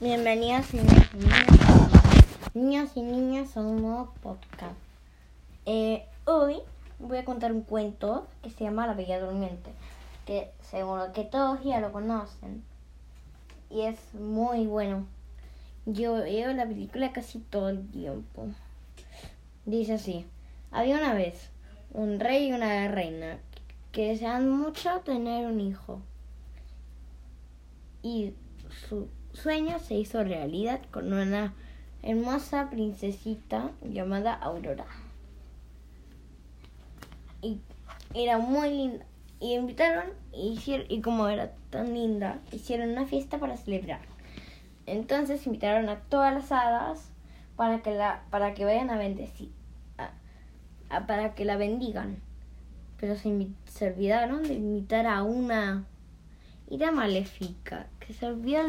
Bienvenidos niños y niñas, niños a un nuevo podcast. Eh, hoy voy a contar un cuento que se llama La Bella Durmiente, que seguro que todos ya lo conocen y es muy bueno. Yo veo la película casi todo el tiempo. Dice así, había una vez un rey y una reina que desean mucho tener un hijo y su sueño se hizo realidad con una hermosa princesita llamada Aurora. Y era muy linda. Y invitaron, y, hicieron, y como era tan linda, hicieron una fiesta para celebrar. Entonces invitaron a todas las hadas para que, la, para que vayan a bendecir, para que la bendigan. Pero se, se olvidaron de invitar a una era maléfica, que se había,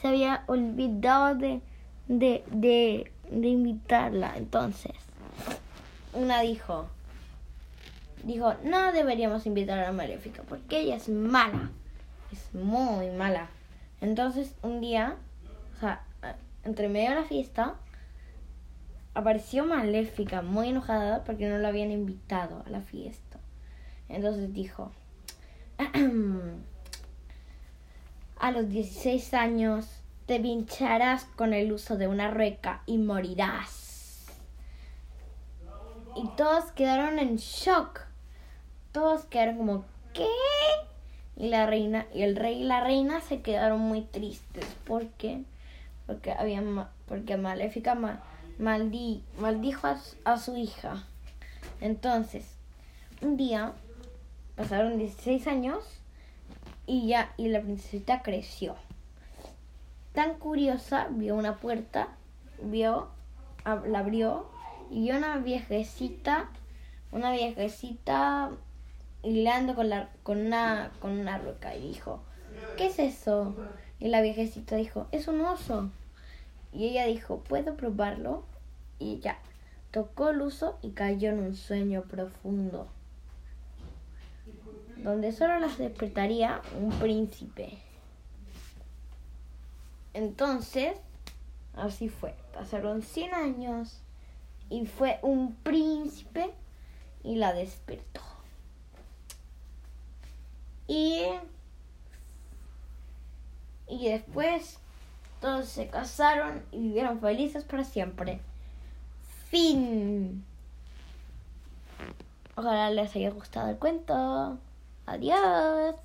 se había olvidado de, de, de, de invitarla. Entonces, una dijo, dijo, no deberíamos invitar a la maléfica porque ella es mala, es muy mala. Entonces, un día, o sea, entre medio de la fiesta, apareció maléfica, muy enojada porque no la habían invitado a la fiesta. Entonces dijo, a los 16 años te pincharás con el uso de una rueca y morirás. Y todos quedaron en shock. Todos quedaron como, ¿qué? Y la reina y el rey y la reina se quedaron muy tristes porque porque había porque Maléfica maldi, maldijo a, a su hija. Entonces, un día pasaron 16 años y ya, y la princesita creció. Tan curiosa, vio una puerta, vio, la abrió y vio una viejecita, una viejecita hilando con, la, con, una, con una y dijo, ¿qué es eso? Y la viejecita dijo, es un oso. Y ella dijo, ¿puedo probarlo? Y ya, tocó el oso y cayó en un sueño profundo donde solo las despertaría un príncipe. Entonces, así fue. Pasaron 100 años y fue un príncipe y la despertó. Y, y después todos se casaron y vivieron felices para siempre. Fin. Ojalá les haya gustado el cuento. Adiós.